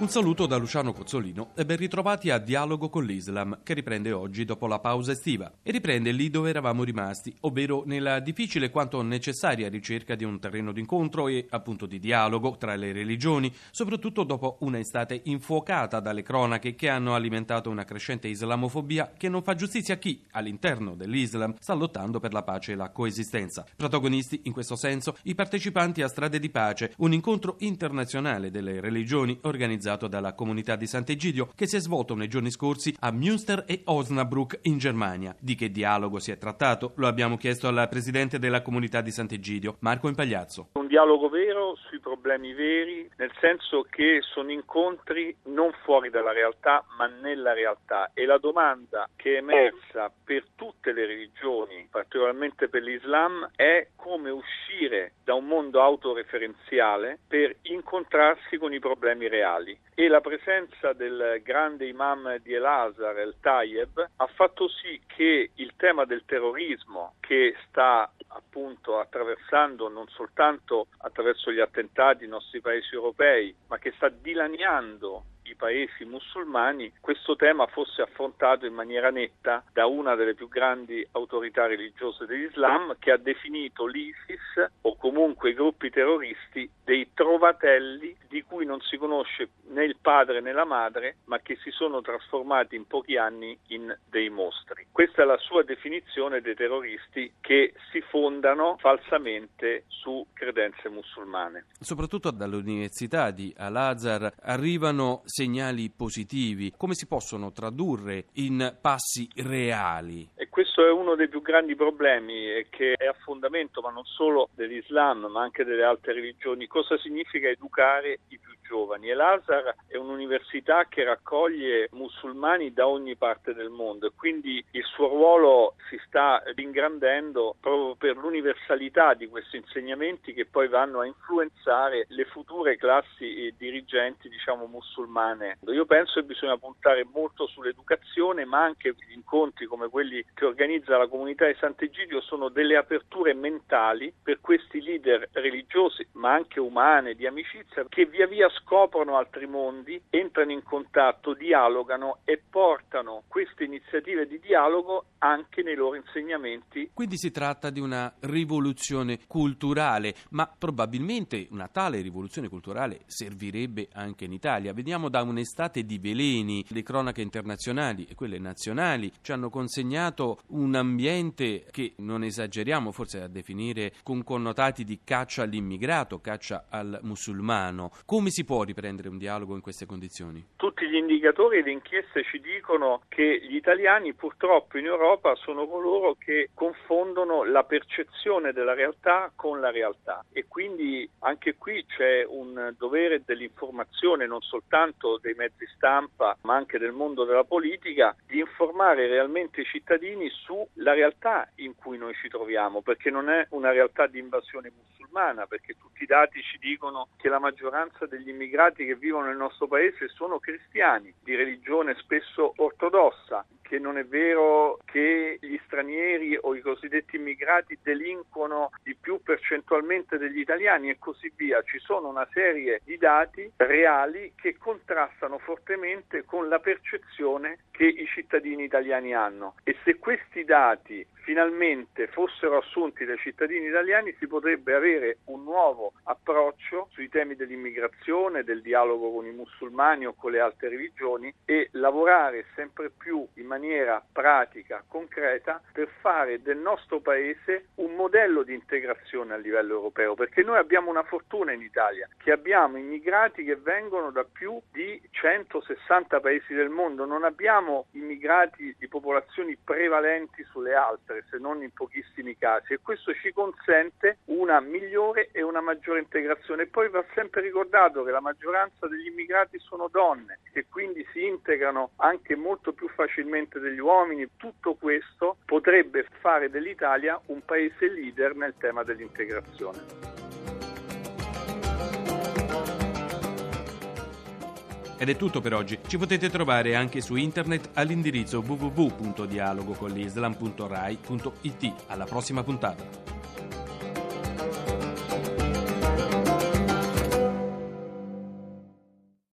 Un saluto da Luciano Cozzolino e ben ritrovati a Dialogo con l'Islam, che riprende oggi dopo la pausa estiva. E riprende lì dove eravamo rimasti, ovvero nella difficile quanto necessaria ricerca di un terreno d'incontro e appunto di dialogo tra le religioni, soprattutto dopo una estate infuocata dalle cronache che hanno alimentato una crescente islamofobia che non fa giustizia a chi, all'interno dell'Islam, sta lottando per la pace e la coesistenza. Protagonisti, in questo senso, i partecipanti a Strade di Pace, un incontro internazionale delle religioni organizzato organizzato dalla comunità di Sant'Egidio che si è svolto nei giorni scorsi a Münster e Osnabrück in Germania. Di che dialogo si è trattato? Lo abbiamo chiesto al presidente della comunità di Sant'Egidio, Marco Impagliazzo. Un dialogo vero sui problemi veri, nel senso che sono incontri non fuori dalla realtà, ma nella realtà. E la domanda che è emersa per tutte le religioni, particolarmente per l'Islam, è come uscire da un mondo autoreferenziale per incontrarsi con i problemi reali e la presenza del grande imam di El-Azhar, El Tayeb, ha fatto sì che il tema del terrorismo che sta appunto attraversando non soltanto attraverso gli attentati i nostri paesi europei, ma che sta dilaniando i paesi musulmani questo tema fosse affrontato in maniera netta da una delle più grandi autorità religiose dell'Islam che ha definito l'ISIS o comunque i gruppi terroristi dei trovatelli di cui non si conosce né il padre né la madre, ma che si sono trasformati in pochi anni in dei mostri. Questa è la sua definizione dei terroristi che si fondano falsamente su credenze musulmane. Soprattutto dall'Università di Al-Azhar arrivano segnali positivi. Come si possono tradurre in passi reali? Questo è uno dei più grandi problemi che è a fondamento, ma non solo dell'Islam, ma anche delle altre religioni. Cosa significa educare i più giovani e l'Azhar è un'università che raccoglie musulmani da ogni parte del mondo e quindi il suo ruolo si sta ingrandendo proprio per l'universalità di questi insegnamenti che poi vanno a influenzare le future classi dirigenti diciamo musulmane. Io penso che bisogna puntare molto sull'educazione ma anche gli incontri come quelli che organizza la comunità di Sant'Egidio sono delle aperture mentali per questi leader religiosi ma anche umane di amicizia che via via scoprono altri mondi, entrano in contatto, dialogano e portano queste iniziative di dialogo anche nei loro insegnamenti. Quindi si tratta di una rivoluzione culturale, ma probabilmente una tale rivoluzione culturale servirebbe anche in Italia. Veniamo da un'estate di veleni, le cronache internazionali e quelle nazionali ci hanno consegnato un ambiente che non esageriamo forse a definire con connotati di caccia all'immigrato, caccia al musulmano. Come si può riprendere un dialogo in queste condizioni? Tutti gli indicatori e le inchieste ci dicono che gli italiani purtroppo in Europa sono coloro che confondono la percezione della realtà con la realtà e quindi anche qui c'è un dovere dell'informazione non soltanto dei mezzi stampa ma anche del mondo della politica di informare realmente i cittadini sulla realtà in cui noi ci troviamo perché non è una realtà di invasione musulmana perché tutti i dati ci dicono che la maggioranza degli immigrati che vivono nel nostro paese sono cristiani, di religione spesso ortodossa, che non è vero che gli stranieri o i cosiddetti immigrati delinquono di più percentualmente degli italiani e così via. Ci sono una serie di dati reali che contrastano fortemente con la percezione che i cittadini italiani hanno e se questi dati finalmente fossero assunti dai cittadini italiani si potrebbe avere un nuovo approccio sui temi dell'immigrazione, del dialogo con i musulmani o con le altre religioni e lavorare sempre più in maniera pratica, concreta per fare del nostro paese un modello di integrazione a livello europeo. Perché noi abbiamo una fortuna in Italia che abbiamo immigrati che vengono da più di 160 paesi del mondo, non abbiamo immigrati di popolazioni prevalenti sulle altre se non in pochissimi casi, e questo ci consente una migliore e una maggiore integrazione. E poi va sempre ricordato che la maggioranza degli immigrati sono donne, che quindi si integrano anche molto più facilmente degli uomini. Tutto questo potrebbe fare dell'Italia un paese leader nel tema dell'integrazione. Ed è tutto per oggi. Ci potete trovare anche su internet all'indirizzo www.dialogocollislam.rai.it. Alla prossima puntata.